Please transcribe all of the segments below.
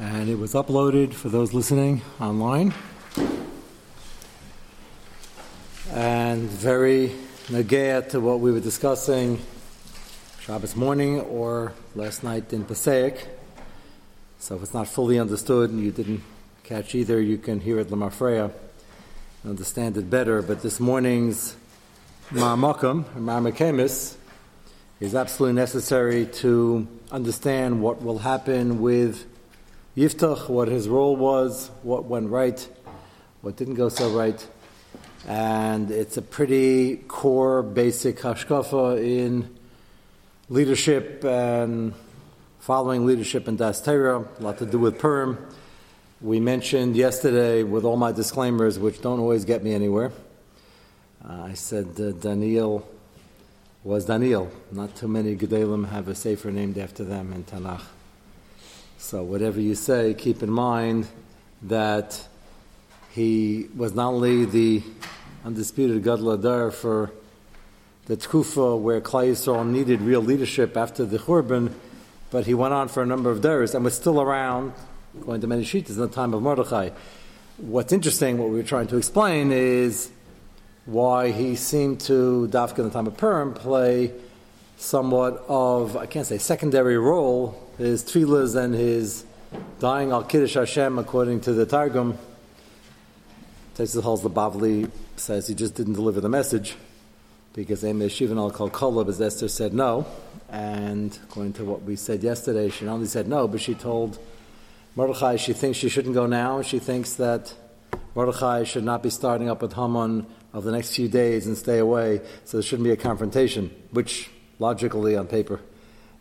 and it was uploaded for those listening online. And very negaya to what we were discussing Shabbos morning or last night in Passaic. So if it's not fully understood and you didn't catch either, you can hear it Lamafreya and understand it better. But this morning's Ma'amakam, Ma'amakemis, is absolutely necessary to understand what will happen with Yiftach, what his role was, what went right, what didn't go so right. And it's a pretty core, basic hashkafa in leadership and following leadership in Das Torah, a lot to do with Purim. We mentioned yesterday, with all my disclaimers, which don't always get me anywhere, uh, I said uh, Daniel was Daniel. Not too many Gedalim have a sefer named after them in Tanakh. So whatever you say, keep in mind that he was not only the undisputed Gadol Adar for the Tkufa where Klal Yisrael needed real leadership after the Churban, but he went on for a number of days and was still around, going to many shittas in the time of Mordechai. What's interesting, what we were trying to explain is why he seemed to, Dafka in the time of Purim, play somewhat of, I can't say secondary role, his tefillahs and his dying al Kiddush Hashem, according to the Targum. Tesis holds the Bavli says he just didn't deliver the message because Amy Shivan al Kalkola, as Esther said no. And according to what we said yesterday, she not only said no, but she told Mordechai she thinks she shouldn't go now. She thinks that Mordechai should not be starting up with Haman of the next few days and stay away, so there shouldn't be a confrontation, which logically on paper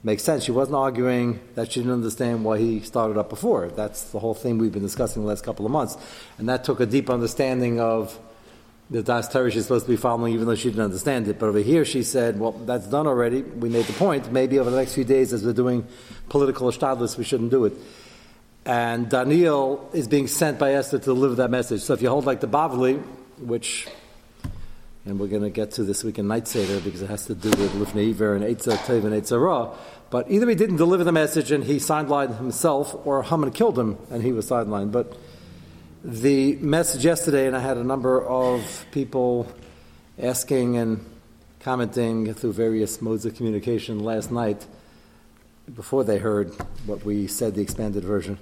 makes sense. She wasn't arguing that she didn't understand why he started up before. That's the whole thing we've been discussing the last couple of months. And that took a deep understanding of the Das Torah she's supposed to be following, even though she didn't understand it. But over here, she said, well, that's done already. We made the point. Maybe over the next few days, as we're doing political ashtadlis, we shouldn't do it. And Daniel is being sent by Esther to deliver that message. So if you hold like the Bavli, which and we're going to get to this week in Night Seder because it has to do with Lifnei Iver and Eitzah Tev and Eitzah Ra. But either he didn't deliver the message and he sidelined himself, or Haman killed him and he was sidelined. But the message yesterday, and I had a number of people asking and commenting through various modes of communication last night before they heard what we said, the expanded version,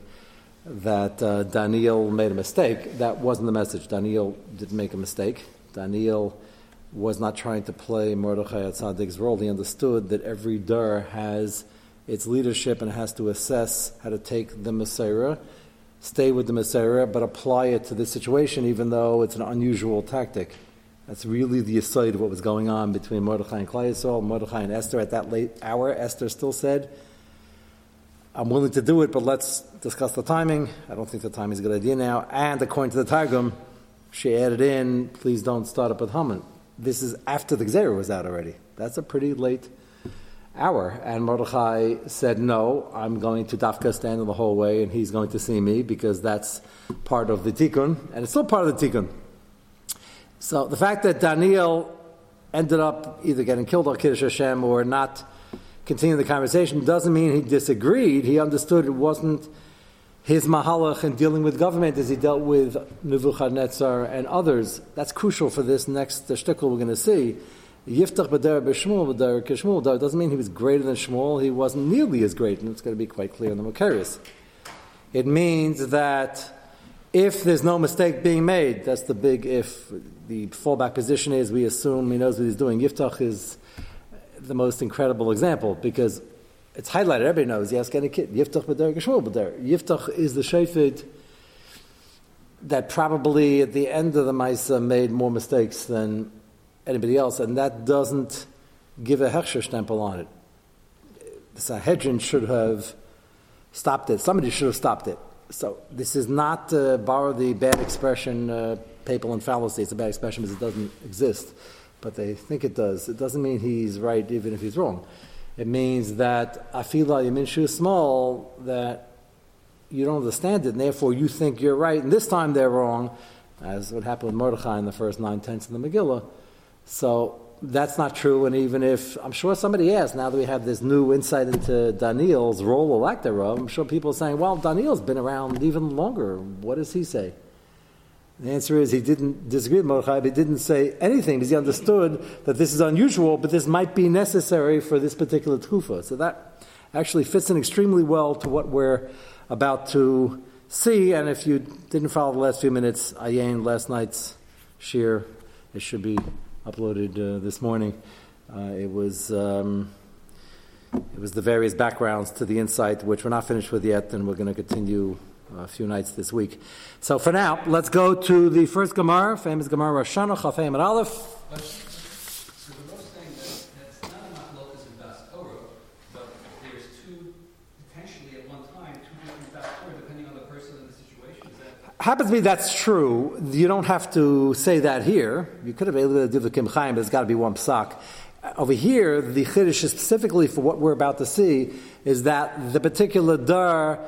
that uh, Daniel made a mistake. That wasn't the message. Daniel didn't make a mistake. Daniel was not trying to play Mordechai Tzadik's role. He understood that every dar has its leadership and has to assess how to take the Messiah, stay with the Messiah, but apply it to this situation, even though it's an unusual tactic. That's really the aside of what was going on between Mordechai and Klal Yisrael, Mordechai and Esther. At that late hour, Esther still said, I'm willing to do it, but let's discuss the timing. I don't think the timing is a good idea now. And according to the Targum, she added in, please don't start up with Haman this is after the Gzera was out already. That's a pretty late hour. And Mordechai said, No, I'm going to Dafka stand in the hallway and he's going to see me because that's part of the tikkun, and it's still part of the tikkun. So the fact that Daniel ended up either getting killed or Kiddush Hashem or not continuing the conversation doesn't mean he disagreed. He understood it wasn't his mahalach in dealing with government as he dealt with Nebuchadnezzar and others. That's crucial for this next shtickle we're going to see. Yiftach b'der b'shmuel b'der k'shmuel That doesn't mean he was greater than Shmuel. He wasn't nearly as great, and it's going to be quite clear in the Makarius. It means that if there's no mistake being made, that's the big if. The fallback position is we assume he knows what he's doing. Yiftach is the most incredible example because it's highlighted. Everybody knows. You ask any kid, Yiftach b'der Geshmuel b'der. Yiftach is the shayfid that probably at the end of the Maisa made more mistakes than anybody else, and that doesn't give a Hechsher stempel on it. The Sanhedrin should have stopped it. Somebody should have stopped it. So this is not uh, borrow the bad expression, uh, papal and fallacy. It's a bad expression because it doesn't exist, but they think it does. It doesn't mean he's right even if he's wrong. It means that afila yaminshu small that you don't understand it, and therefore you think you're right, and this time they're wrong, as what happened with Mordechai in the first nine tenths of the Megillah. So that's not true. And even if I'm sure somebody asked, now that we have this new insight into Daniel's role elector of, I'm sure people are saying, well, Daniel's been around even longer. What does he say? The answer is he didn't disagree with Mordechai, but he didn't say anything because he understood that this is unusual, but this might be necessary for this particular tkufa. So that actually fits in extremely well to what we're about to see. And if you didn't follow the last few minutes, Ayin, last night's shir, it should be uploaded uh, this morning. Uh, it was. Um, it was the various backgrounds to the insight, which we're not finished with yet, and we're going to continue a few nights this week. So for now, let's go to the first Gemara, famous Gemara, Rosh Hashanah, Chafayim and Aleph. happens to be that's true. You don't have to say that here. You could have been able to do the Kim Chaim, but it's got to be one psak. Over here, the Chiddush specifically for what we're about to see is that the particular dar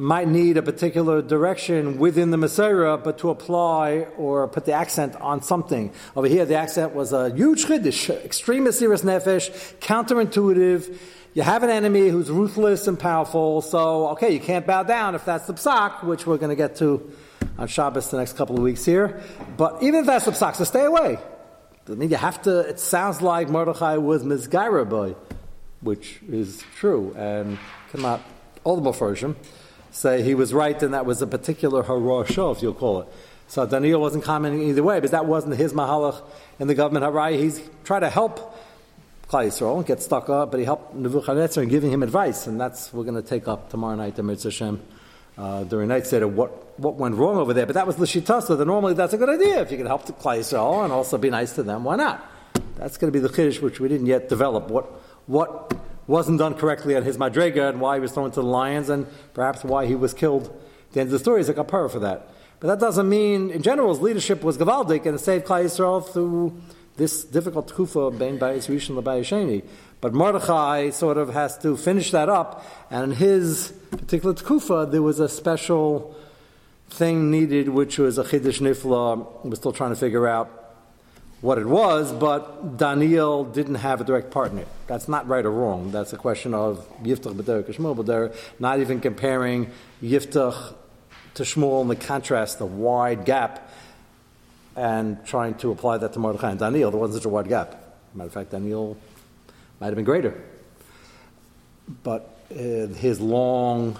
might need a particular direction within the Messiah, but to apply or put the accent on something. Over here, the accent was a huge Chiddush, extreme serious nefesh, counterintuitive. You have an enemy who's ruthless and powerful, so okay, you can't bow down if that's the psak, which we're going to get to on Shabbos the next couple of weeks here. But even if that's the psak, so stay away. I mean you have to, it sounds like Mordechai was Mizgaira boy, which is true, and cannot, all the more Mepharshim say he was right and that was a particular harosha, if you'll call it. So Daniel wasn't commenting either way, but that wasn't his mahalach in the government harai. He's trying to help Klal Yisrael get stuck up, but he helped Nebuchadnezzar in giving him advice, and that's we're going to take up tomorrow night, the Mitzvah Hashem uh, during night Seder what, what went wrong over there. But that was Lishitasa. Then normally that's a good idea. If you can help the Yisrael and also be nice to them, why not? That's going to be the Kiddush which we didn't yet develop. What, what wasn't done correctly on his Madrega and why he was thrown to the lions and perhaps why he was killed. The end of the story is a kapara for that. But that doesn't mean, in general, his leadership was Gavaldik and saved Klal Yisrael through this difficult kufa, Ben Bayis Rishon Labayasheni. But Mordechai sort of has to finish that up, and in his particular tkufa, there was a special thing needed, which was a chiddush nifla. We're still trying to figure out what it was, but Daniel didn't have a direct partner. That's not right or wrong. That's a question of Yiftach b'der kishmol b'der, not even comparing Yiftach to Shmuel in the contrast, the wide gap, and trying to apply that to Mordechai and Daniel. There wasn't such a wide gap. Matter of fact, Daniel might have been greater. But uh, his long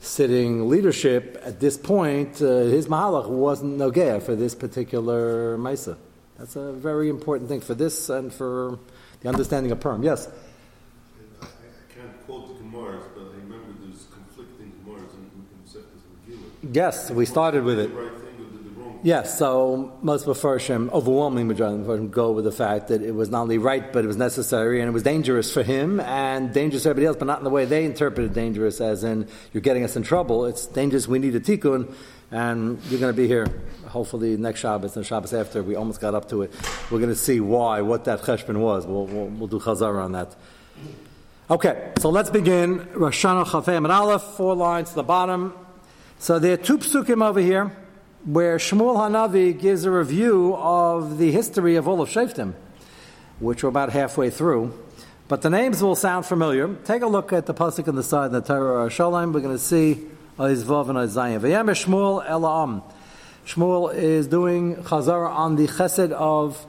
sitting leadership at this point, uh, his mahalach wasn't nogea for this particular Mesa. That's a very important thing for this and for the understanding of Perm. Yes? I, I can't quote the Gemaras, but I remember there's conflicting Gemaras in, in Seftas Yes, we started with it. Right Yes, so most of Mepharshim, overwhelming majority of Mepharshim, go with the fact that it was not only right, but it was necessary, and it was dangerous for him, and dangerous for everybody else, but not in the way they interpreted dangerous, as in, you're getting us in trouble. It's dangerous, we need a tikkun, and you're going to be here, hopefully next Shabbos and Shabbos after. We almost got up to it. We're going to see why, what that cheshbon was. We'll, we'll, we'll do chazar on that. Okay, so let's begin. Rosh Hashanah and Aleph, four lines to the bottom. So there are two psukim over here where Shmuel Hanavi gives a review of the history of all of Shaftim, which we're about halfway through. But the names will sound familiar. Take a look at the pasuk on the side of the Torah Shalom. We're going to see Izvav and Isaiah. V'yem Shmuel Elam. Shmuel is doing chazara on the chesed of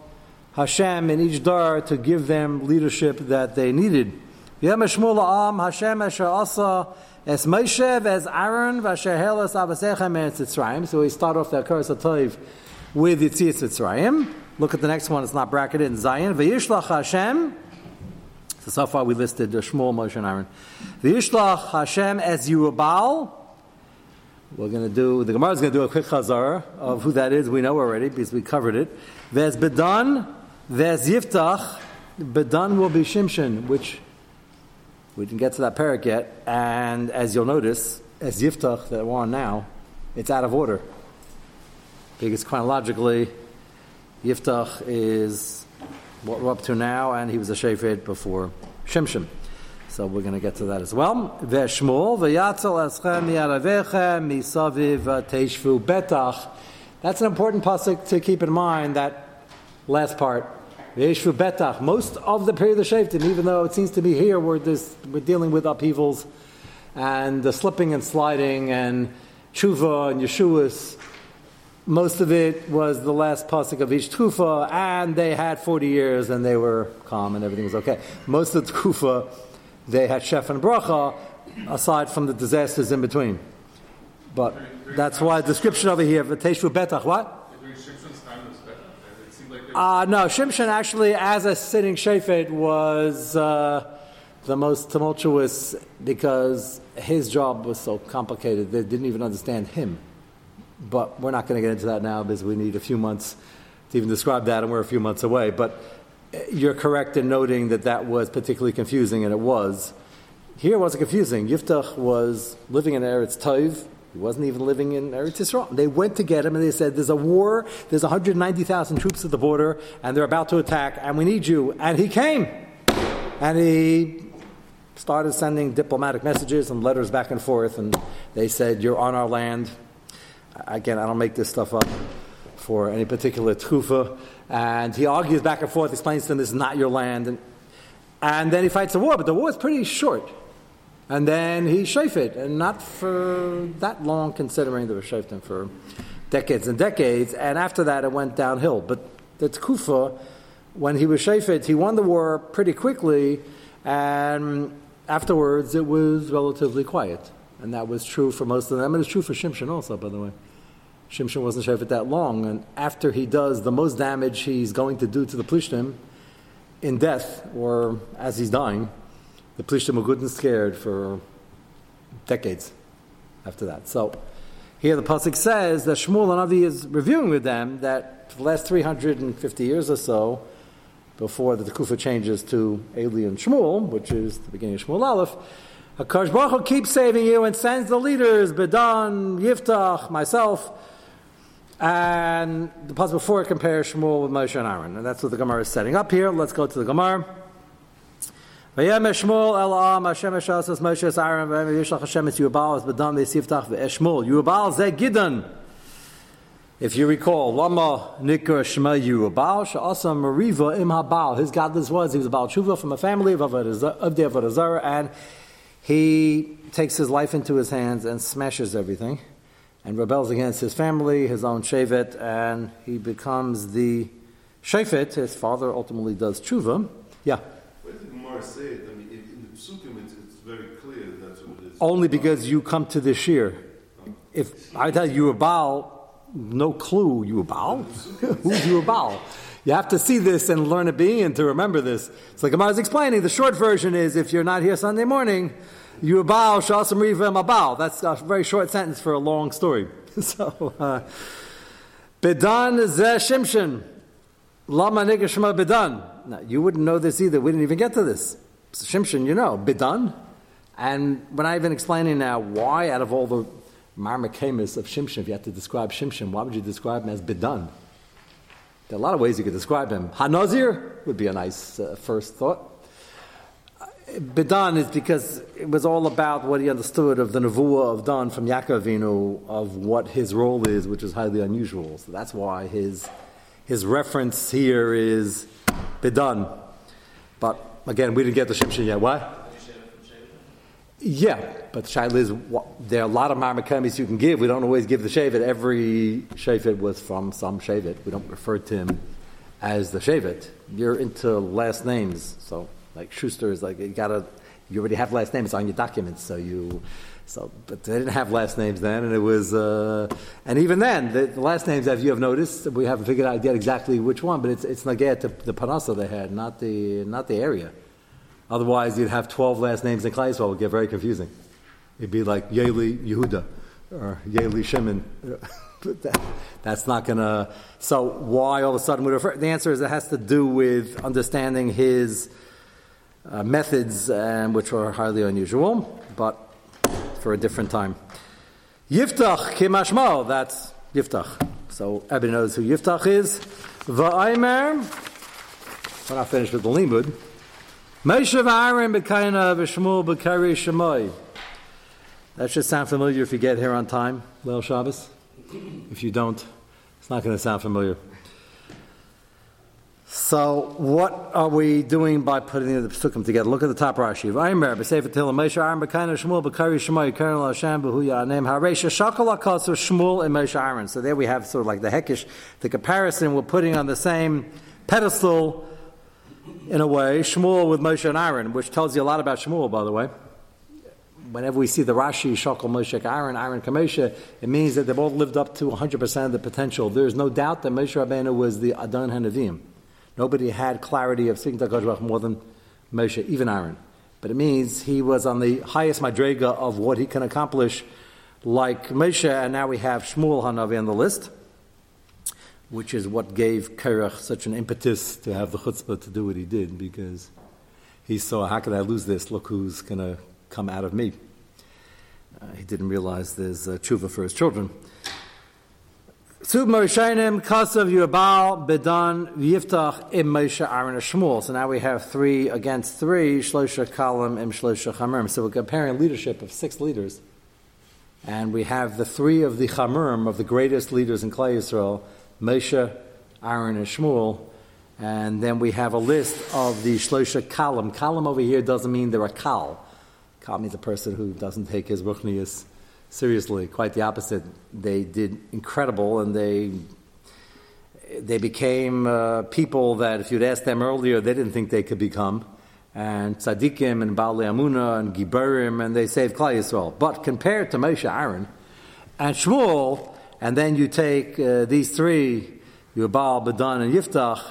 Hashem in each dar to give them leadership that they needed. V'yem Shmuel Elam Hashem Esher Asa as Moshe, as Aaron, Vasher Helas Avasechem Eretz Yitzrayim. So we start off the Akaras Atayv with Yitzias Yitzrayim. Look at the next one, it's not bracketed in Zion. V'yishlach Hashem. So, so far we listed the Shmuel, Moshe, and Aaron. V'yishlach Hashem as Yerubal. We're going to do, the Gemara is going to do a quick chazara of who that is. We know already because we covered it. There's Bedan, there's Yiftach. Bedan will be Shimshin, which we didn't get to that parak yet, and as you'll notice, as Yiftach that we're on now, it's out of order. Because chronologically, Yiftach is what we're up to now, and he was a Shefet before Shimshim. So we're going to get to that as well. Veshmul v'yatzel eschem yaravechem misaviv teishvu betach. That's an important pasuk to keep in mind. That last part Yeshvu Betach. Most of the period of Shaftim, even though it seems to be here where this, we're dealing with upheavals and the slipping and sliding and tshuva and Yeshuas, most of it was the last pasuk of each tkufa, and they had 40 years and they were calm and everything was okay. Most of the tkufa, they had shef and bracha, aside from the disasters in between. But that's why the description over here, V'teshvu Betach, what? Uh, no, Shimshon actually, as a sitting shafet, was uh, the most tumultuous because his job was so complicated. They didn't even understand him. But we're not going to get into that now because we need a few months to even describe that, and we're a few months away. But you're correct in noting that that was particularly confusing, and it was. Here it wasn't confusing. Yiftach was living in Eretz Tov, he wasn't even living in Eretz Yisrael. They went to get him and they said, There's a war, there's 190,000 troops at the border, and they're about to attack, and we need you. And he came. And he started sending diplomatic messages and letters back and forth, and they said, You're on our land. Again, I don't make this stuff up for any particular tkufa. And he argues back and forth, explains to them, This is not your land. And, and then he fights a war, but the war is pretty short. And then he shafit, and not for that long, considering they were shafting for decades and decades. And after that, it went downhill. But the Tkufa, when he was shafit, he won the war pretty quickly, and afterwards it was relatively quiet. And that was true for most of them. And it's true for Shimshon also, by the way. Shimshon wasn't shafit that long, and after he does the most damage he's going to do to the Plishtim in death or as he's dying, the Plishtim were good and scared for decades after that. So here the pasuk says that Shmuel Navi is reviewing with them that for the last 350 years or so, before the Kufa changes to Eli and Shmuel, which is the beginning of Shmuel Aleph, Hakadosh Baruch Hu keeps saving you and sends the leaders, Bedan, Yiftach, myself, and the pasuk before it compares Shmuel with Moshe and Aaron, and that's what the Gemara is setting up here. Let's go to the Gemara. Vayem Shmuel el Am Hashem Eshasas Moshe es Aaron vayem Yishlach Hashem es Yubal es Badam v'Yisiftach v'Eshmuel Yubal ze Gidan. If you recall, Lama Nikra Shema Yubal Sha'asa Mariva Im Habal. His godless was he was a about Tshuva from a family of the Avodah and he takes his life into his hands and smashes everything and rebels against his family, his own Shevet, and he becomes the Shefet. His father ultimately does Tshuva. Yeah say it. I mean, in the psukim, it's, it's, very clear that's what it is. Only because you come to the shir. If I tell you a Baal, no clue you a Baal. Who's you a Baal? You have to see this and learn a being to remember this. It's like was explaining. The short version is if you're not here Sunday morning, you a Baal, Shasam Rivim a Baal. That's a very short sentence for a long story. so, uh, Bedan Zeh Shimshon. Lama Nigashma Bedan. Now, you wouldn't know this either. We didn't even get to this. So Shimshon, you know, Bidan. And when I've been explaining now why, out of all the marmakamis of Shimshin, if you had to describe Shimshin, why would you describe him as Bidan? There are a lot of ways you could describe him. Hanazir would be a nice uh, first thought. Bidan is because it was all about what he understood of the Nevuah of Dan from Yaakovinu, of what his role is, which is highly unusual. So that's why his, his reference here is Bidan. But again, we didn't get the Shimshon yet. What? Yeah, but Shaila is, there are a lot of marmakamis you can give. We don't always give the Shavit. Every Shavit was from some Shavit. We don't refer to him as the Shavit. You're into last names. So, like Schuster is like, you gotta, you already have last names on your documents. So you, so, but they didn't have last names then, and it was, uh, and even then, the, the, last names, as you have noticed, we haven't figured out yet exactly which one, but it's it's Naget, the, the Panasa they had, not the not the area. Otherwise, you'd have twelve last names in Klai, it would get very confusing. It'd be like Yeli Yehuda or Yeli Shimon. but that, that's not going to. So why all of a sudden we refer? The answer is it has to do with understanding his uh, methods, um, which are highly unusual, but for a different time. Yiftach kimashmo, that's Yiftach. So everybody knows who Yiftach is. Va'aymer, we're not finished with the limud. Moshe v'Aaron b'kaina v'Shmuel b'kari shemoy. That should sound familiar if you get here on time, Leil Shabbos. If you don't, it's not going to sound familiar. So, what are we doing by putting the psukim together? Look at the top Rashi. Vaymer b'sefer Tehillim Moshe Aaron b'kaina Shmuel b'kari Shemai Karen Hashem b'hu Yanem Haresha Shakal Akasur Shmuel and Moshe Aaron. So there we have sort of like the hekish, the comparison we're putting on the same pedestal in a way, Shmuel with Moshe and Aaron, which tells you a lot about Shmuel, by the way. Whenever we see the Rashi, Shakal Moshe Aaron, Aaron Kamesha, it means that they both lived up to 100% of the potential. There's no doubt that Moshe Rabbeinu was the Adon Hanavim. Nobody had clarity of speaking to HaKadosh more than Moshe, even Aaron. But it means he was on the highest madrega of what he can accomplish, like Moshe, and now we have Shmuel Hanavi on the list, which is what gave Kerach such an impetus to have the chutzpah to do what he did, because he saw, how can I lose this? Look who's going to come out of me. Uh, he didn't realize there's a tshuva for his children. So now we have three against three, Shlosha Kalam, Im Shlosha Chamurim. So we're comparing leadership of six leaders. And we have the three of the Chamurim, of the greatest leaders in Klal Yisrael, Moshe, Aaron, and Shmuel. And then we have a list of the Shlosha Kalam. Kalam over here doesn't mean they're a Kal. Kal means a person who doesn't take his Ruchnius seriously. Quite the opposite. They did incredible, and they they became uh, people that if you'd asked them earlier, they didn't think they could become. And tzaddikim and Baalei Amuna and Giberim, and they saved Klal Yisrael. But compared to Moshe, Aaron, and Shmuel, and then you take uh, these three, Yubal, Bedan, and Yiftach,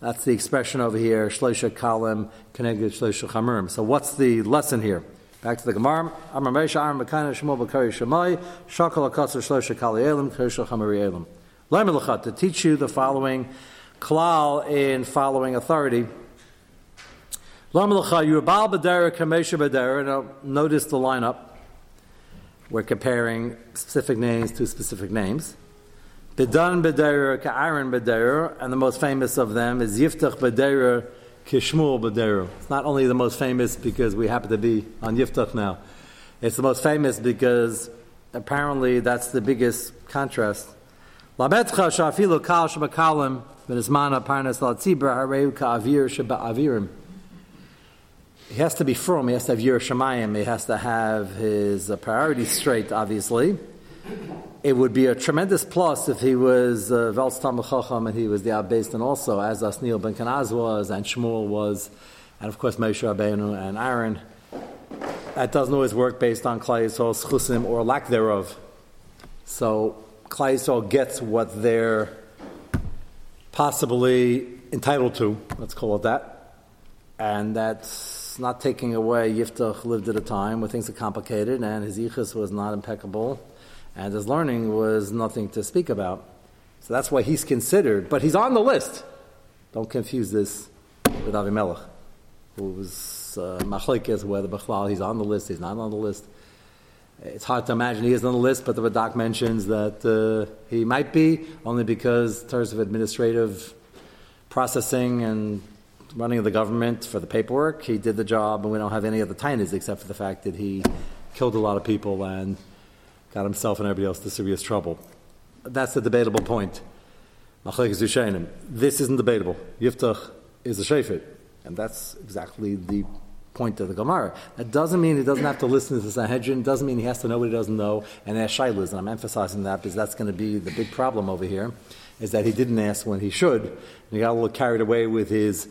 that's the expression over here, Shlosha Kalim, connected Shlosha Chamurim. So what's the lesson here? Back to the Gemara. Amar Meisha Aram Bekana Shmuel Bekari Shemai Shakal Akasar Shlosha Kali Elam Kersha Chamari Elam. Laimelachat to teach you the following klal in following authority. Lamelacha Yubal Badera Kamesha Badera. Now notice the lineup. We're comparing specific names to specific names. Bedan Badera Ka'aron Badera, and the most famous of them is Yiftach Badera Kishmul Baderu. It's not only the most famous because we happen to be on Yiftach now, it's the most famous because apparently that's the biggest contrast. Labetcha shafilu kal shabakalim v'nizmana parnas shaba'avirim. He has to be firm. He has to have Yer He has to have his priorities straight, obviously it would be a tremendous plus if he was uh, Velz Chacham and he was the Abbeis, and also as Asniel ben Kanaz was, and Shmuel was, and of course Moshe Rabbeinu and Aaron. That doesn't always work based on Klai chusim or lack thereof. So Klai gets what they're possibly entitled to, let's call it that. And that's not taking away Yiftach lived at a time where things are complicated and his yichus was not impeccable and his learning was nothing to speak about. So that's why he's considered, but he's on the list. Don't confuse this with Avimelech, who was uh, machlekes whether Bechlal he's on the list, he's not on the list. It's hard to imagine he is on the list, but the Radak mentions that uh, he might be, only because in terms of administrative processing and running of the government for the paperwork, he did the job, and we don't have any other tinies except for the fact that he killed a lot of people and got himself and everybody else into serious trouble. That's the debatable point. This isn't debatable. Yiftach is a shefet, and that's exactly the point of the Gemara. That doesn't mean he doesn't have to listen to the Sanhedrin. Doesn't mean he has to know what he doesn't know and ask shilas. And I'm emphasizing that because that's going to be the big problem over here, is that he didn't ask when he should. And he got a little carried away with his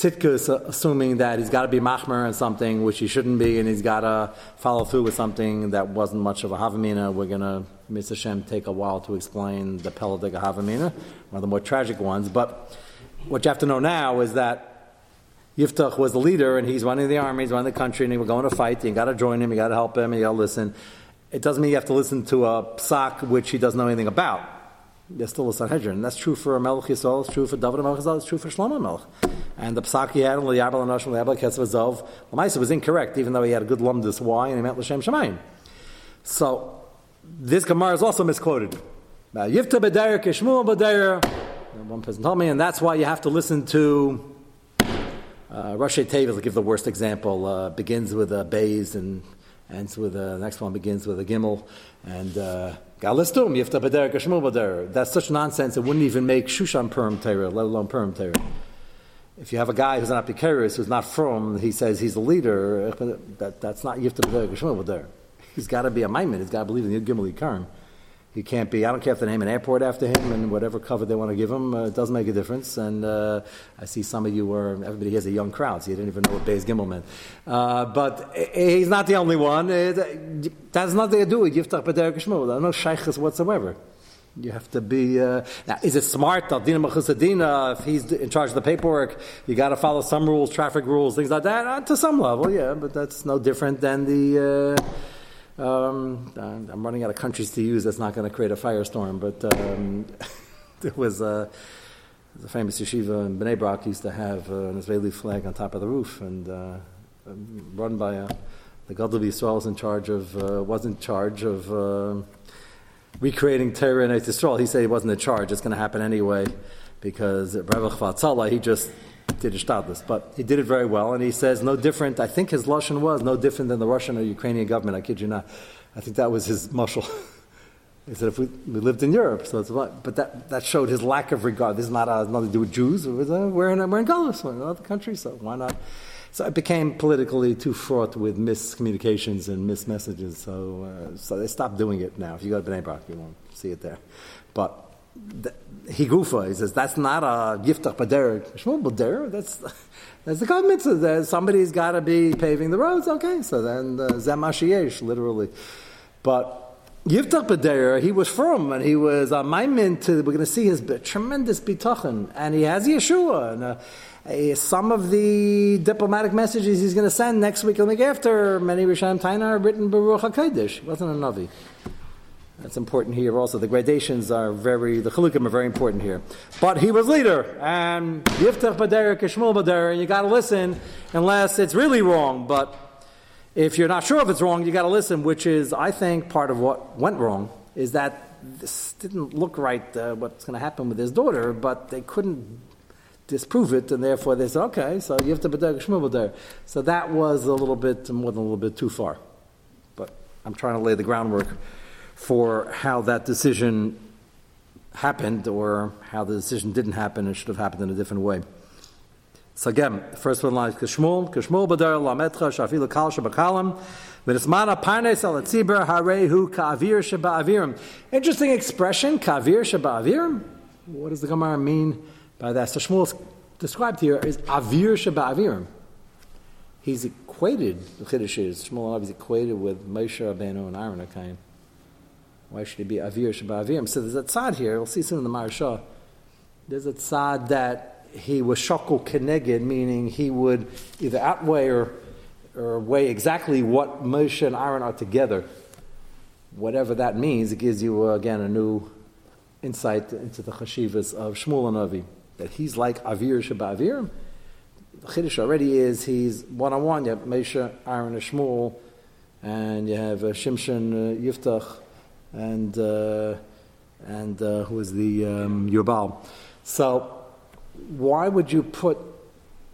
Tzitkus assuming that he's got to be machmer on something which he shouldn't be, and he's got to follow through with something that wasn't much of a havamina. We're going to, Mr. Shem, take a while to explain the Peladig havamina, one of the more tragic ones. But what you have to know now is that Yiftach was the leader, and he's running the army, he's running the country, and he was going to fight. You got to join him, you got to help him, you got to listen. It doesn't mean you have to listen to a psak which he doesn't know anything about there's still a Sanhedrin. That's true for Melech Yisrael, it's true for David Melech Yisrael, it's true for Shlomo Melech. And the Psak he had on the Yabal and the Yabal Ketzav Zov, Lamaisa was incorrect, even though he had a good lumdus why, and he meant L'Shem Shemayim. So, this Gemara is also misquoted. Yivta B'dayer Kishmul B'dayer, one person told me, and that's why you have to listen to uh, Rashi Tevis, to give the worst example, uh, begins with a Bays and ends with a, the next one begins with a Gimel, and uh, Galistum, Yifta, have to Gashmu That's such nonsense, it wouldn't even make Shushan Purim Torah, let alone Purim Torah. if you have a guy who's an apikaris, who's not from, he says he's a leader, that, that's not Yifta B'der there. He's got to be a Maimon. He's got to believe in the Gimel Yikarim. He can't be, I don't care if they name an airport after him and whatever cover they want to give him, uh, it doesn't make a difference. And uh, I see some of you are, everybody has a young crowd, so you didn't even know what Beis Gimel meant. Uh, but he's not the only one. It, that has nothing to do with Yiftach B'der Gishmul. There are no shaykhs whatsoever. You have to be. Uh, now, is it smart Dina Machusadina, if he's in charge of the paperwork, you got to follow some rules, traffic rules, things like that? Uh, to some level, yeah, but that's no different than the. Uh, um, I'm running out of countries to use that's not going to create a firestorm, but um, there was a, the famous yeshiva in Bnei Brak used to have uh, an Israeli flag on top of the roof and uh, run by a, the Gadol Yisrael was in charge of, uh, was in charge of uh, recreating Torah in Yisrael. He said he wasn't in charge, it's going to happen anyway because Rabbi Chvatzala, he just did Ishtadlis, but he did it very well, and he says no different. I think his lashon was no different than the Russian or Ukrainian government. I kid you not. I think that was his mushal. he said if we, we lived in Europe, so it's but that, that showed his lack of regard. This is not uh, nothing to do with Jews. Was, uh, we're in we're in Galus, we're in another country, so why not? So it became politically too fraught with miscommunications and mismessages. So uh, so they stopped doing it now. If you go to Bnei Brak, you won't see it there, but he gufa. He says that's not a giftach bader. Shmuel bader. That's that's the government. So that somebody's got to be paving the roads. Okay, so then the zemashiyesh literally, but. Yiftach B'der, he was from, and he was a maimin to, we're going to see his tremendous bitachon, and he has Yeshua, and uh, some of the diplomatic messages he's going to send next week and the week after, many Rishayim Taina are written Baruch HaKadosh, wasn't a Navi. That's important here also. The gradations are very, the chalukim are very important here. But he was leader, and Yiftach Bader, Kishmul Bader, you got to listen unless it's really wrong. But if you're not sure if it's wrong, you got to listen, which is, I think, part of what went wrong, is that this didn't look right, uh, what's going to happen with his daughter, but they couldn't disprove it, and therefore they said, okay, so to Bader, Kishmul Bader. So that was a little bit, more than a little bit too far. But I'm trying to lay the groundwork for how that decision happened or how the decision didn't happen and should have happened in a different way. So again, the first one lies Kishmul, Kishmul Badar Lametra Shafilu Kal Shabakalam, V'nismana Parnes Al Tzibur Harehu Ka'avir Shaba'avirim. Interesting expression, Ka'avir Shaba'avirim. What does the Gemara mean by that? So Shmuel described here is Avir Shaba'avirim. He's equated, the Chiddush is, Shmuel is equated with Moshe Rabbeinu and Aaron Akain. Why should it be Avir Shabbat So there's a tzad here, we'll see soon in the Maharsha. There's a tzad that he was shokol keneged, meaning he would either outweigh or, or weigh exactly what Moshe and Aaron are together. Whatever that means, it gives you, uh, again, a new insight into the chashivas of Shmuel and Avi. That he's like Avir Shabbat The Chiddush already is he's one on one. You have Moshe, Aaron, and Shmuel, and you have uh, Shimshon, uh, Yiftach, and uh, and uh, who was the um, Yubal. So why would you put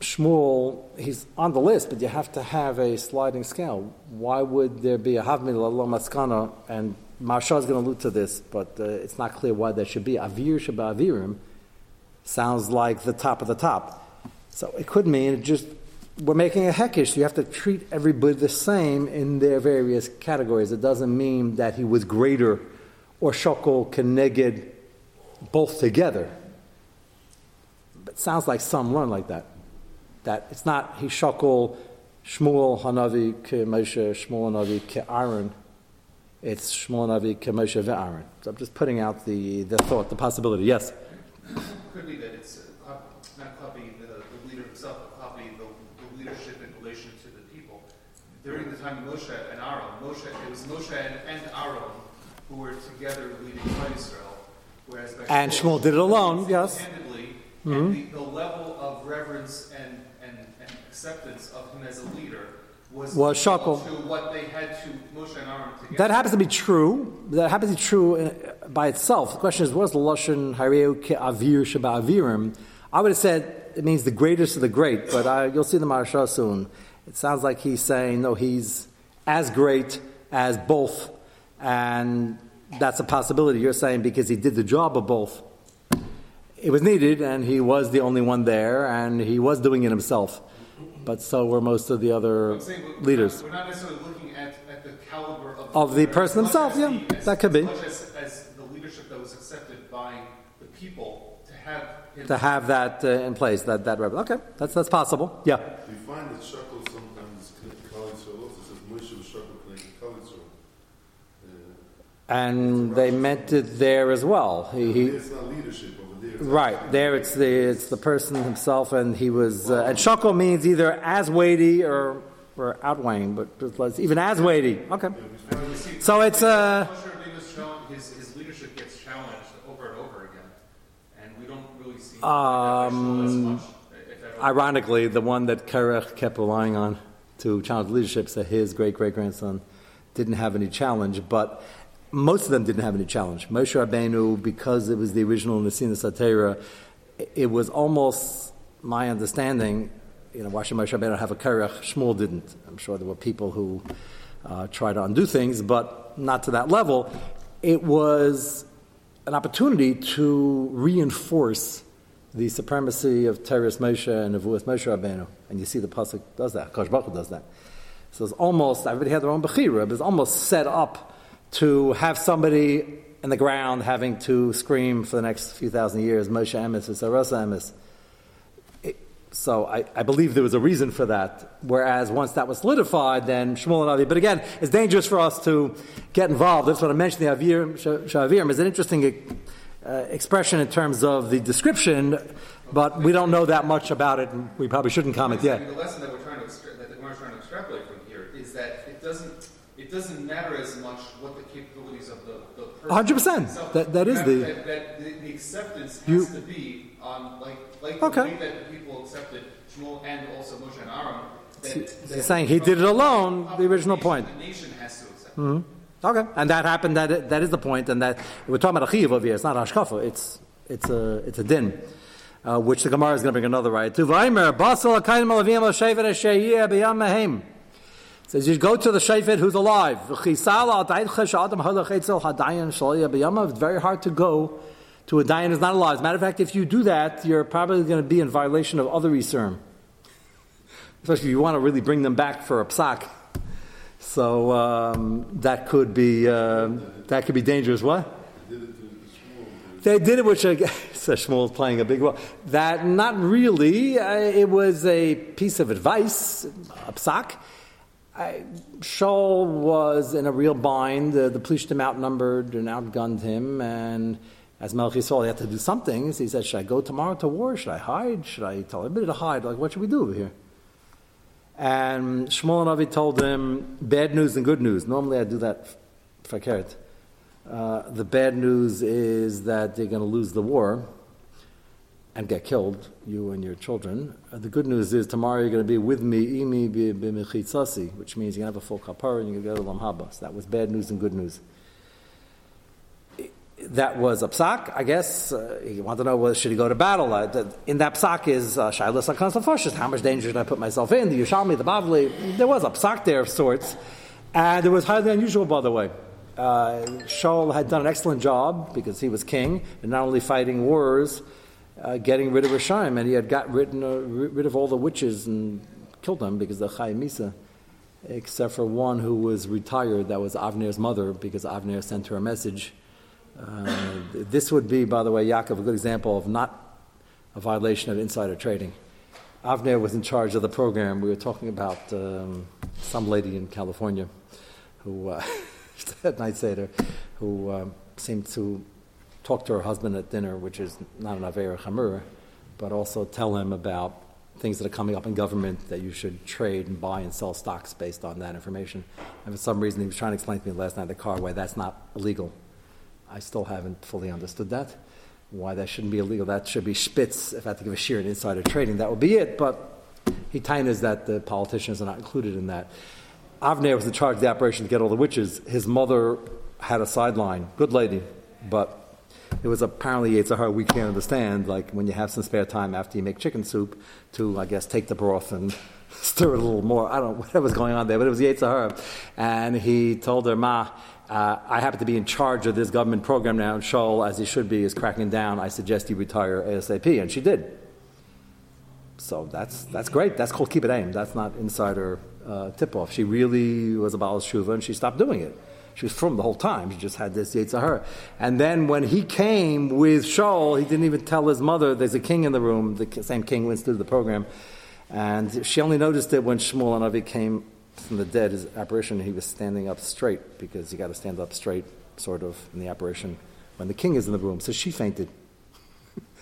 Shmuel? He's on the list, but you have to have a sliding scale. Why would there be a Havmil Allah Maskana? And Maharsha is going to allude to this, but uh, it's not clear why there should be Avir Shabba Avirim. Sounds like the top of the top. So it could mean it just we're making a hekish. So you have to treat everybody the same in their various categories. It doesn't mean that he was greater or shokol keneged both together. But sounds like some learn like that. That it's not he shokol Shmuel Hanavi ke Moshe Shmuel Hanavi ke Aaron. It's Shmuel Hanavi ke Moshe ve Aaron. So I'm just putting out the, the thought, the possibility. Yes. Could be that it's uh, not copying the, the leader himself, during the time of Moshe and Aaron, Moshe, it was Moshe and, and Aaron who were together leading Israel. Whereas and Shmuel did it alone, yes. Mm-hmm. The, the, level of reverence and, and, and, acceptance of him as a leader was, was shakal. to what they had to Moshe and Aaron together. That happens to be true. That happens to be true by itself. The question is, what is the lashon hareu avir sheba avirim? I would have said it means the greatest of the great, but I, you'll see the Maharsha soon. It sounds like he's saying, no, he's as great as both, and that's a possibility. You're saying because he did the job of both. it was needed, and he was the only one there, and he was doing it himself. But so were most of the other I'm saying we're leaders. Not, we're not necessarily looking at, at the caliber of, Of the leader person as himself, yeah, the- as- that could be. As much as, as the leadership that was accepted by the people to have him. To have that uh, in place, that that rep- okay, that's that's possible. Yeah, We find that Shackle sometimes connected Kali Yisrael also says Moshe was Shackle connected Kali Yisrael. Uh, and they meant it there as well. He, he, it's not leadership over there. Right there, it's the it's the person himself, and he was. Uh, and shako means either as weighty or or outweighing, but even as weighty. Okay, And we see- So it's, uh, Moshe Rabbeinu's shown- his, his leadership gets challenged over and over again, and we don't really see Um, as much, if at all. ironically, the one that Kerech kept relying on to challenge leadership, so his great great grandson didn't have any challenge, but most of them didn't have any challenge. Moshe Rabbeinu, because it was the original Nesina Satera, it was almost my understanding. You know, why Moshe Rabbeinu have a Kerech? Shmuel didn't. I'm sure there were people who uh, try to undo things, but not to that level. It was an opportunity to reinforce the supremacy of Teres Moshe and Nevuas Moshe Rabbeinu. And you see the Pasuk does that. Kosh Baruch does that. So it's almost, everybody had their own Bechira, but it's almost set up to have somebody in the ground having to scream for the next few thousand years, Moshe Emes, Sarasa Emes. So I, I believe there was a reason for that. Whereas once that was solidified, then Shmuel and Avi. But again, it's dangerous for us to get involved. That's what I mentioned. The Avir Shavirim is an interesting uh, expression in terms of the description, but we don't know that much about it, and we probably shouldn't comment yet. mean, the lesson that we're trying to extra- that we're trying to extrapolate from here is that it doesn't it doesn't matter as much what the capabilities of the, the person 100%. itself- That- that is that, the- that, that the, the acceptance has You- to be on like like Okay. the way that people accepted Shmuel and also Moshe and Aaron. That, He's that saying he did it alone, the original nation, point. The nation has to accept. Okay, and that happened. That that is the point, and that we're talking about a chiyuv over here. It's not hashkafa. It's it's a it's a din, uh, which the Gemara is going to bring another right to. Mehem. Says you go to the shevet who's alive. It's very hard to go to a dayan who's not alive. As a matter of fact, if you do that, you're probably going to be in violation of other isurim. Especially if you want to really bring them back for a psak. So um, that could be uh, that could be dangerous. What? They did it, which I guess Shmuel's playing a big role. That not really. Uh, it was a piece of advice, a psak. I, Shaul was in a real bind. The, the Plishtim outnumbered and outgunned him, and as Melchi saw, he had to do something. So he said, "Should I go tomorrow to war? Should I hide? Should I tell everybody to hide? Like, what should we do over here?" And Shmuel and Avi told him bad news and good news. Normally I do that for Keret. Uh, the bad news is that they're going to lose the war and get killed, you and your children. Uh, the good news is tomorrow you're going to be with me, imi which means you're going to have a full kapara and you're going to go to Lamhaba. So that was bad news and good news. That was a psak, I guess. Uh, you want to know whether should he go to battle? Uh, the, in that psak is uh, shailas uh, How much danger should I put myself in? The Yushalmi, the Bavli. There was a psak there of sorts, and it was highly unusual, by the way. Uh, Shaul had done an excellent job because he was king, and not only fighting wars, uh, getting rid of Rishayim, and he had got rid, uh, rid of all the witches and killed them because the Chayim Misa, except for one who was retired. That was Avner's mother because Avner sent her a message. Uh, this would be, by the way, Yaakov, a good example of not a violation of insider trading. Avner was in charge of the program. We were talking about um, some lady in California who, uh, at Night Seder, who um, seemed to talk to her husband at dinner, which is not an Avera Chamur, but also tell him about things that are coming up in government that you should trade and buy and sell stocks based on that information. And for some reason, he was trying to explain to me last night in the car why that's not illegal. I still haven't fully understood that. Why that shouldn't be illegal. That should be spitz. If I had to give a sheer in insider trading, that would be it. But he tainas that the politicians are not included in that. Avner was in charge of the operation to get all the witches. His mother had a sideline. Good lady. But it was apparently Yitzhahar we can't understand, like when you have some spare time after you make chicken soup, to, I guess, take the broth and stir it a little more. I don't know was going on there, but it was Yitzhahar. And he told her, Ma, uh, I happen to be in charge of this government program now, and Shaul, as he should be, is cracking down. I suggest you retire ASAP. And she did. So that's, that's great. That's called keep it aim. That's not insider uh, tip off. She really was a Baal Shuva and she stopped doing it. She was from the whole time. She just had this her. And then when he came with Shaul, he didn't even tell his mother there's a king in the room, the same king went through the program. And she only noticed it when Shmuel Hanavi came from the dead, his apparition, he was standing up straight because you got to stand up straight, sort of, in the apparition when the king is in the room. So she fainted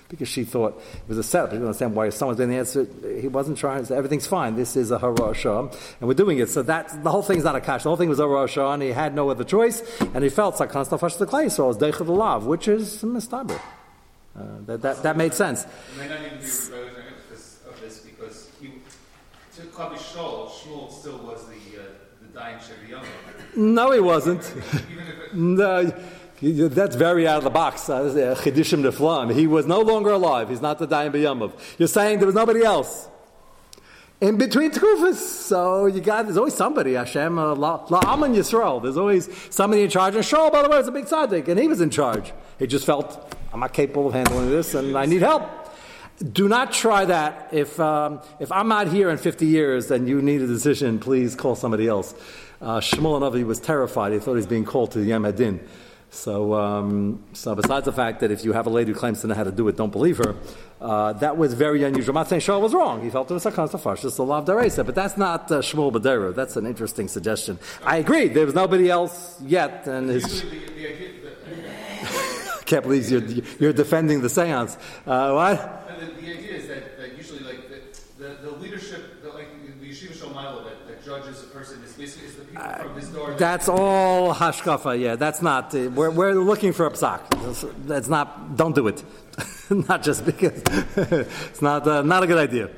because she thought it was a setup. You don't understand why someone's doing the answer. He wasn't trying. So everything's fine. This is a hara shah, and we're doing it. So that the whole thing's not a kash. The whole thing was a hara shah, and he had no other choice, and he felt sakhan stafash the clay. So it was deichad lav, which is mistaber. Uh, that, that, that made sense. May not even be of this because he, to Kavi Shmuel, Shmuel still was the, uh, the dying Shevi No, he wasn't. no. That's very out of the box. Uh, Chidishim Neflam. He was no longer alive. He's not the dying B'yamav. You're saying there was nobody else. In between Tkufas, so you got, there's always somebody, Hashem, uh, Yisrael. There's always somebody in charge. And Shaul, by the way, was a big tzaddik, and he was in charge. He just felt, I'm not capable of handling this, and I need help. Do not try that. If, um, if I'm not here in 50 years and you need a decision, please call somebody else. Uh, Shmuel Navi was terrified. He thought he was being called to the Yom. So, um, so besides the fact that if you have a lady who claims to know how to do it, don't believe her, uh, that was very unusual. I'm not saying Shaul was wrong. He felt it was a just a lav deraisa, but that's not uh, Shmuel Badera. That's an interesting suggestion. I agree. There was nobody else yet, and his. Can't believe you're, you're defending the seance. Uh, what? That's all hashkafa. Yeah, that's not. Uh, we're, we're looking for a psak. That's not. Don't do it. not just because it's not uh, not a good idea.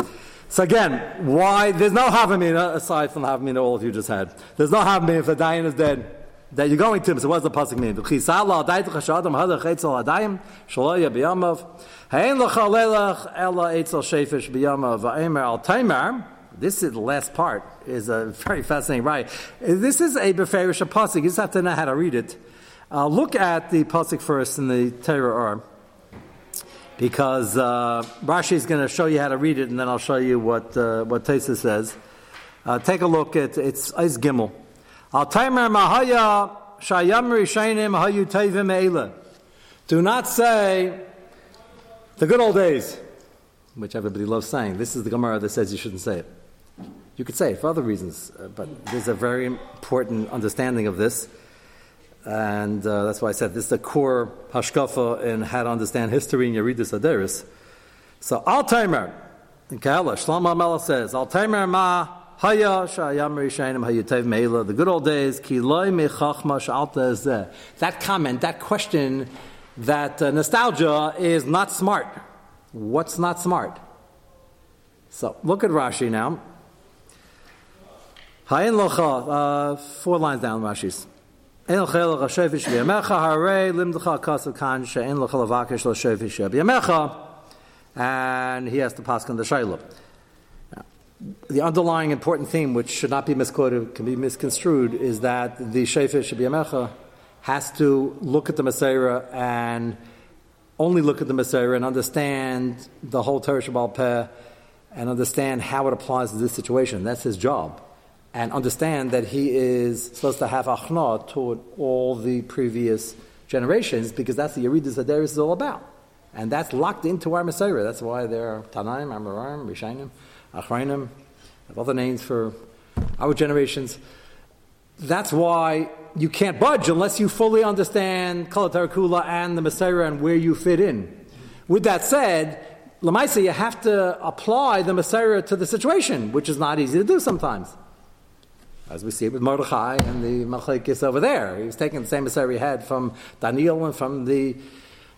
So again, why there's no havamina aside from the havamina all of you just had. There's no havamina if the dayan is dead. That you're going to. So what's the pasuk mean? V'chisal this is the last part is a very fascinating right. This is a beferish pasuk. You just have to know how to read it. Uh, look at the pasuk first in the Torah arm, because uh, Rashi is going to show you how to read it, and then I'll show you what uh, what Tesa says. Uh, take a look at it's Gimel. Al Taimer Mahaya Shayam Hayu Tevim. Do not say the good old days, which everybody loves saying. This is the Gemara that says you shouldn't say it. You could say for other reasons, uh, but there's a very important understanding of this. And uh, that's why I said this is the core hashkafa in how to understand history in Yeridus Aderis. So, Al Taimer, in Kahala, Shlomo Melech says, Al Taimer ma haya shayam rishayim hayatev meila, the good old days, ki loy mechachma shalta That comment, that question, that uh, nostalgia is not smart. What's not smart? So, look at Rashi now. Hayin locha, uh, four lines down, Rashi's. En locha locha shefish v'yamecha harei limdecha kasav kan she'en locha lavakish lo shefish v'yamecha and he has to pass on the shayla. The underlying important theme, which should not be misquoted, can be misconstrued, is that the shefish v'yamecha has to look at the Mesorah and only look at the Mesorah and understand the whole Torah Shabbal Peh and understand how it applies to this situation. That's his job and understand that he is supposed to have achna toward all the previous generations because that's the Yeridus Adaris is all about. And that's locked into our Mesorah. That's why there are Tanaim, Amoraim, Rishainim, Achrainim, have other names for our generations. That's why you can't budge unless you fully understand Kalatar Kula and the Mesorah and where you fit in. With that said, Lamaisa, you have to apply the Mesorah to the situation, which is not easy to do sometimes. As we see it with Mordechai and the Machlekes over there. He was taking the same he had from Daniel and from the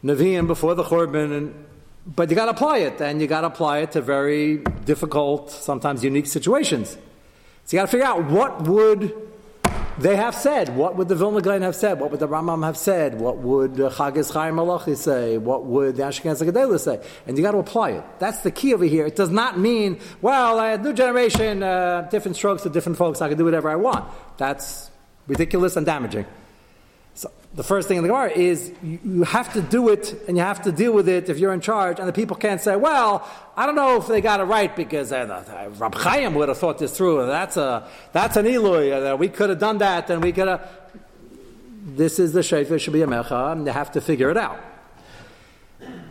Nevi'im before the Churban. And, but you got to apply it, and you got to apply it to very difficult, sometimes unique situations. So you got to figure out what would they have said. What would the Vilna Gaon have said? What would the Rambam have said? What would uh, Chagis Chaim Malachi say? What would the Ashkenaz Gedela say? And you got to apply it. That's the key over here. It does not mean, well, a new generation, uh, different strokes to different folks. I can do whatever I want. That's ridiculous and damaging. The first thing in the Gemara is you, you, have to do it and you have to deal with it if you're in charge, and the people can't say, "Well, I don't know if they got it right because uh, uh, Rab Chaim would have thought this through. That's a that's an Eloi. Uh, we could have done that, and we could have." This is the shayfa should be a mecha, and you have to figure it out,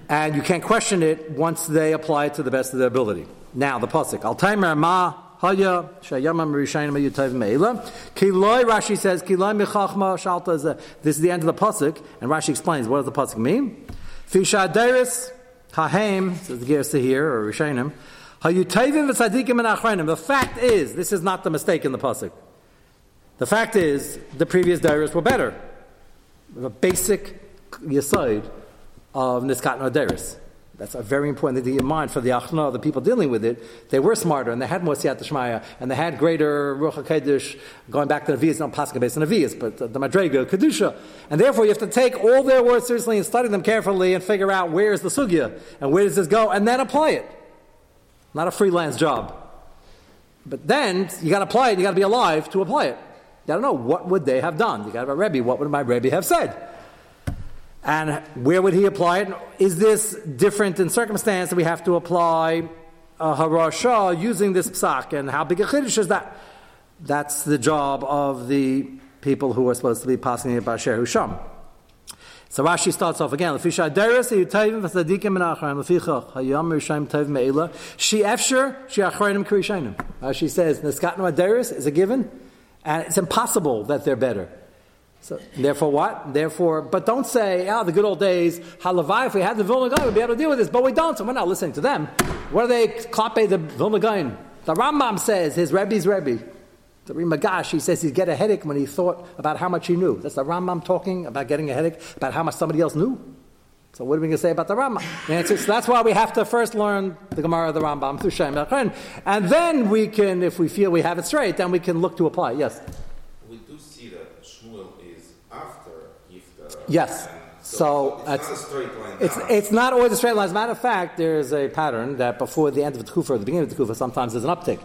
and you can't question it once they apply it to the best of their ability. Now the pasuk al timer ma Haya Shayamam Rishayim Yutav Meila. Kiloi Rashi says Kiloi Michachma Shalta is this is the end of the pasuk, and Rashi explains what does the pasuk mean. Fisha Deris Hahem says the Gersa here or Rishayim. Hayutavim v'tzadikim and achronim. The fact is, this is not the mistake in the pasuk. The fact is, the previous dairies were better. The basic yesod of Niskat Nadiris. That's a very important thing to keep in mind for the Achna, the people dealing with it. They were smarter and they had more Siyat and they had greater Ruach HaKadosh going back to the Avias, not Pascha based on Avias, but the Madrega, Kedusha. And therefore you have to take all their words seriously and study them carefully and figure out where is the Sugya and where does this go and then apply it. Not a freelance job. But then you got to apply it, you got to be alive to apply it. You got to know what would they have done. You got to have a Rebbe, what would my Rebbe have said? And where would he apply it? Is this different in circumstance that we have to apply a harasha using this psak? And how big a chiddush is that? That's the job of the people who are supposed to be passing it by Sher Husham. So Rashi starts off again. Lefisha deres yutayim v'sadikim min achraim lefichach she efsher she achrayim kirishayim. Rashi says aderes is a given, and it's impossible that they're better. So, therefore, what? Therefore, but don't say, ah, oh, the good old days, halavai, if we had the Vilna Gaon, we'd be able to deal with this, but we don't, so we're not listening to them. What are they, klape the Vilna Gaon? The Rambam says his Rebbe's Rebbe. The Ri Migash, he says he'd get a headache when he thought about how much he knew. That's the Rambam talking about getting a headache, about how much somebody else knew. So what are we going to say about the Rambam? The answer, so that's why we have to first learn the Gemara of the Rambam through Shem and then we can, if we feel we have it straight, then we can look to apply. Yes. Yes. So, so it's, not a straight line. It's, it's not always a straight line. As a matter of fact, there's a pattern that before the end of the Tkufa or the beginning of the Tkufa, sometimes there's an uptick.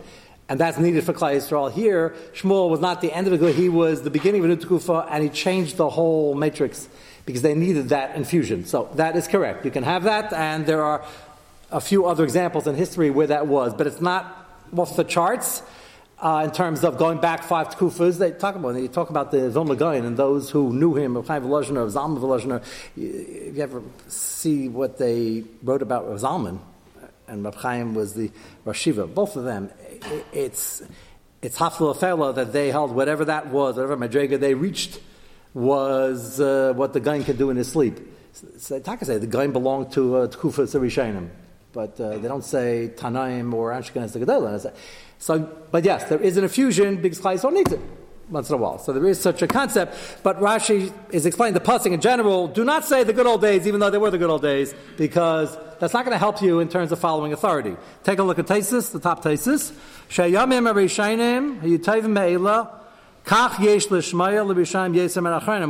And that's needed for Klal Yisrael. Here, Shmuel was not the end of the Tkufa, he was the beginning of the new Tkufa, and he changed the whole matrix because they needed that infusion. So that is correct. You can have that, and there are a few other examples in history where that was, but it's not off the charts uh, in terms of going back five tkufas. They talk about they talk about the Vilna Gaon and those who knew him, Chaim Volozhiner, Zalman Volozhiner. If you ever see what they wrote about Zalman, and Rab Chaim was the Rashiva, both of them, it's it's Hafla that they held whatever that was, whatever Madrega they reached was uh, what the Gaon could do in his sleep. So, Taka say the Gaon belonged to uh, Tkufa Sarishainim, but uh, they don't say Tanaim or Ashkenaz Gedolah. So, but yes, there is an infusion because Klai needs it once in a while. So there is such a concept. But Rashi is explaining the passing in general. Do not say the good old days, even though they were the good old days, because that's not going to help you in terms of following authority. Take a look at Taisis, the top Taisis. Shayamim Arishainim, Yutayvim Me'ela,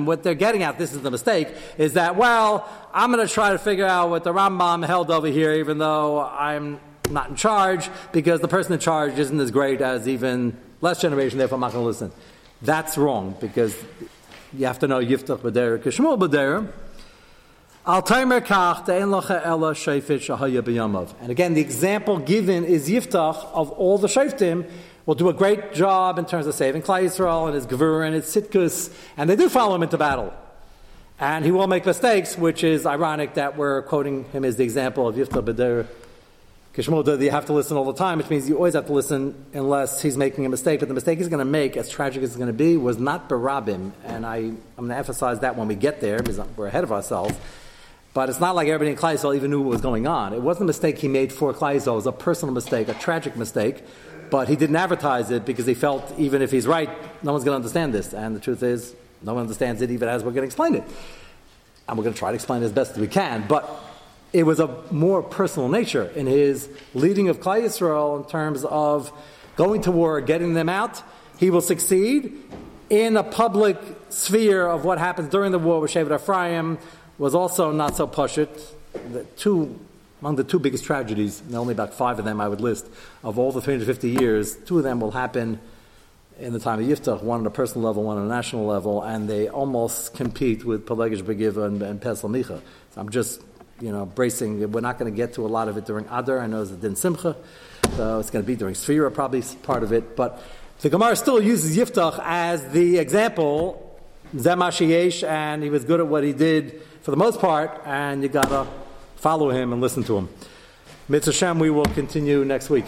What they're getting at, this is the mistake, is that, well, I'm going to try to figure out what the Rambam held over here, even though I'm not in charge because the person in charge isn't as great as even less generation, therefore I'm not going to listen. That's wrong because you have to know Yiftach B'der, Kishmul B'der. Al Taimer Kach, De'en Lacha Ella Shefit B'yamav. And again, the example given is Yiftach of all the Sheftim will do a great job in terms of saving Klal Yisrael and his Gevur and his Sitkus, and they do follow him into battle. And he will make mistakes, which is ironic that we're quoting him as the example of Yiftach B'der Kishmol you have to listen all the time, which means you always have to listen unless he's making a mistake. But the mistake he's going to make, as tragic as it's going to be, was not Barabim. And I, I'm going to emphasize that when we get there, because we're ahead of ourselves. But it's not like everybody in Kleisel even knew what was going on. It wasn't a mistake he made for Kleisel. It was a personal mistake, a tragic mistake. But he didn't advertise it because he felt even if he's right, no one's going to understand this. And the truth is, no one understands it even as we're going to explain it. And we're going to try to explain it as best as we can. But it was a more personal nature in his leading of Klal Yisrael in terms of going to war, getting them out. He will succeed in a public sphere of what happens during the war with Shevet Ephraim was also not so pushit. The two among the two biggest tragedies, and only about five of them I would list, of all the 350 years, two of them will happen in the time of Yiftach, one on a personal level, one on a national level, and they almost compete with Pelegish Begiva and, and Pesel Micha. So I'm just, you know, bracing. We're not going to get to a lot of it during Adar. I know it's Din Simcha, so it's going to be during Sfira, probably part of it. But the Gemara still uses Yiftach as the example. Zemashiyesh, and he was good at what he did for the most part, and you got to follow him and listen to him. Mitzvah Shem, we will continue next week.